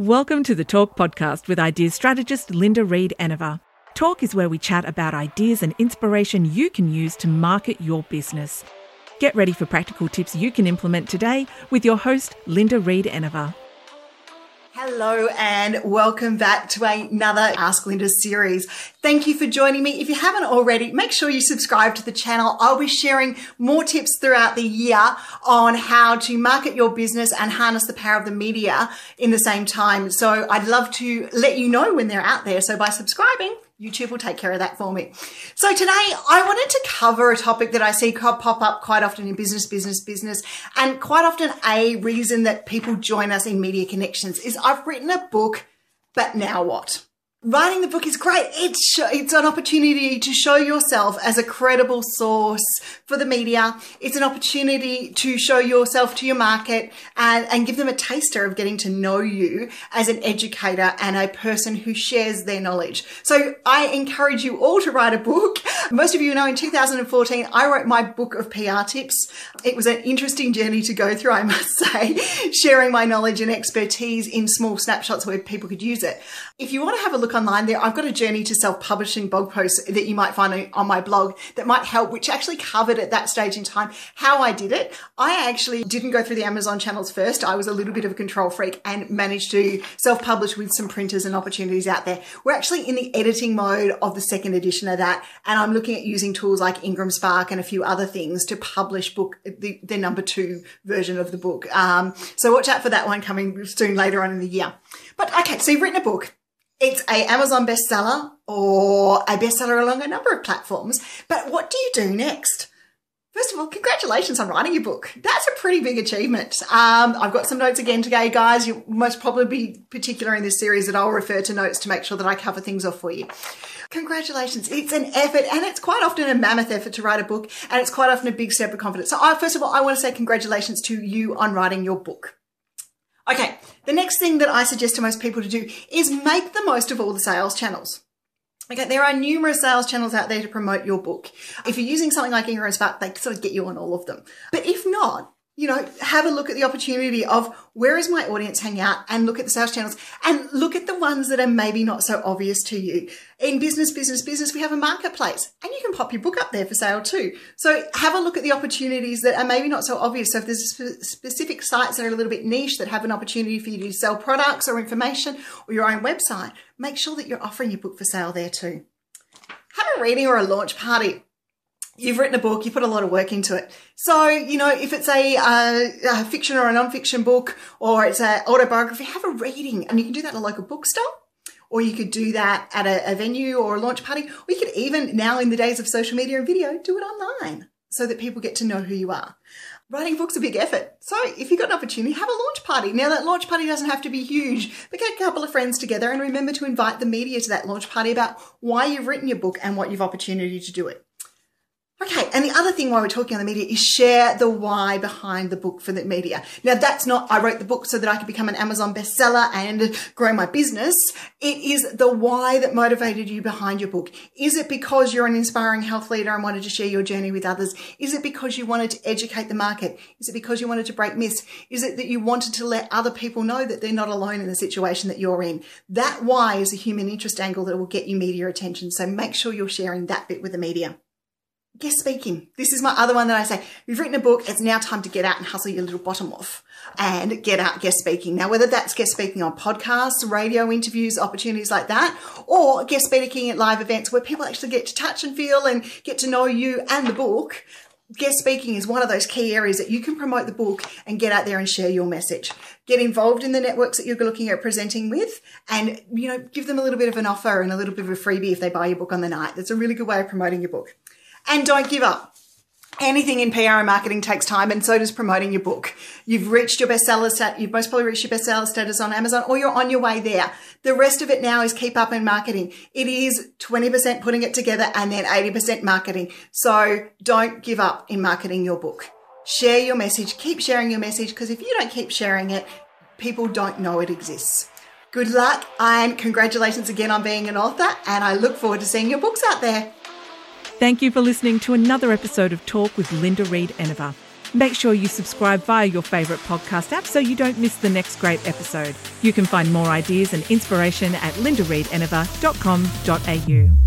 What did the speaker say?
Welcome to the Talk podcast with ideas strategist Linda Reed Enever. Talk is where we chat about ideas and inspiration you can use to market your business. Get ready for practical tips you can implement today with your host, Linda Reed Enever. Hello and welcome back to another Ask Linda series. Thank you for joining me. If you haven't already, make sure you subscribe to the channel. I'll be sharing more tips throughout the year on how to market your business and harness the power of the media in the same time. So I'd love to let you know when they're out there. So by subscribing, YouTube will take care of that for me. So today I wanted to cover a topic that I see pop up quite often in business, business, business, and quite often a reason that people join us in Media Connections is I've written a book, but now what? Writing the book is great. It's it's an opportunity to show yourself as a credible source for the media. It's an opportunity to show yourself to your market and, and give them a taster of getting to know you as an educator and a person who shares their knowledge. So I encourage you all to write a book. Most of you know in 2014 I wrote my book of PR tips. It was an interesting journey to go through, I must say, sharing my knowledge and expertise in small snapshots where people could use it. If you want to have a look look online there, I've got a journey to self-publishing blog post that you might find on my blog that might help, which actually covered at that stage in time how I did it. I actually didn't go through the Amazon channels first. I was a little bit of a control freak and managed to self-publish with some printers and opportunities out there. We're actually in the editing mode of the second edition of that. And I'm looking at using tools like Ingram Spark and a few other things to publish book, the, the number two version of the book. Um, so watch out for that one coming soon later on in the year. But okay, so you've written a book. It's a Amazon bestseller or a bestseller along a number of platforms. But what do you do next? First of all, congratulations on writing your book. That's a pretty big achievement. Um, I've got some notes again today, guys. You'll most probably be particular in this series that I'll refer to notes to make sure that I cover things off for you. Congratulations. It's an effort and it's quite often a mammoth effort to write a book and it's quite often a big step of confidence. So I, first of all, I want to say congratulations to you on writing your book. Okay, the next thing that I suggest to most people to do is make the most of all the sales channels. Okay, there are numerous sales channels out there to promote your book. If you're using something like Ingram Spark, they sort of get you on all of them. But if not, you know, have a look at the opportunity of where is my audience hang out and look at the sales channels and look at the ones that are maybe not so obvious to you. In business, business, business, we have a marketplace and you can pop your book up there for sale too. So have a look at the opportunities that are maybe not so obvious. So if there's specific sites that are a little bit niche that have an opportunity for you to sell products or information or your own website, make sure that you're offering your book for sale there too. Have a reading or a launch party you've written a book, you put a lot of work into it. So, you know, if it's a, a fiction or a non-fiction book or it's an autobiography, have a reading and you can do that at a local bookstore or you could do that at a, a venue or a launch party, or you could even now in the days of social media and video, do it online so that people get to know who you are. Writing book's a big effort. So if you've got an opportunity, have a launch party. Now that launch party doesn't have to be huge, but get a couple of friends together and remember to invite the media to that launch party about why you've written your book and what you've opportunity to do it. Okay, and the other thing while we're talking on the media is share the why behind the book for the media. Now that's not, I wrote the book so that I could become an Amazon bestseller and grow my business. It is the why that motivated you behind your book. Is it because you're an inspiring health leader and wanted to share your journey with others? Is it because you wanted to educate the market? Is it because you wanted to break myths? Is it that you wanted to let other people know that they're not alone in the situation that you're in? That why is a human interest angle that will get you media attention. So make sure you're sharing that bit with the media guest speaking. This is my other one that I say, you've written a book, it's now time to get out and hustle your little bottom off and get out guest speaking. Now, whether that's guest speaking on podcasts, radio interviews, opportunities like that, or guest speaking at live events where people actually get to touch and feel and get to know you and the book, guest speaking is one of those key areas that you can promote the book and get out there and share your message. Get involved in the networks that you're looking at presenting with and, you know, give them a little bit of an offer and a little bit of a freebie if they buy your book on the night. That's a really good way of promoting your book. And don't give up. Anything in PR and marketing takes time, and so does promoting your book. You've reached your bestseller stat, you've most probably reached your bestseller status on Amazon, or you're on your way there. The rest of it now is keep up in marketing. It is 20% putting it together and then 80% marketing. So don't give up in marketing your book. Share your message, keep sharing your message, because if you don't keep sharing it, people don't know it exists. Good luck and congratulations again on being an author, and I look forward to seeing your books out there. Thank you for listening to another episode of Talk with Linda Reed Enever. Make sure you subscribe via your favourite podcast app so you don't miss the next great episode. You can find more ideas and inspiration at lindareedenever.com.au.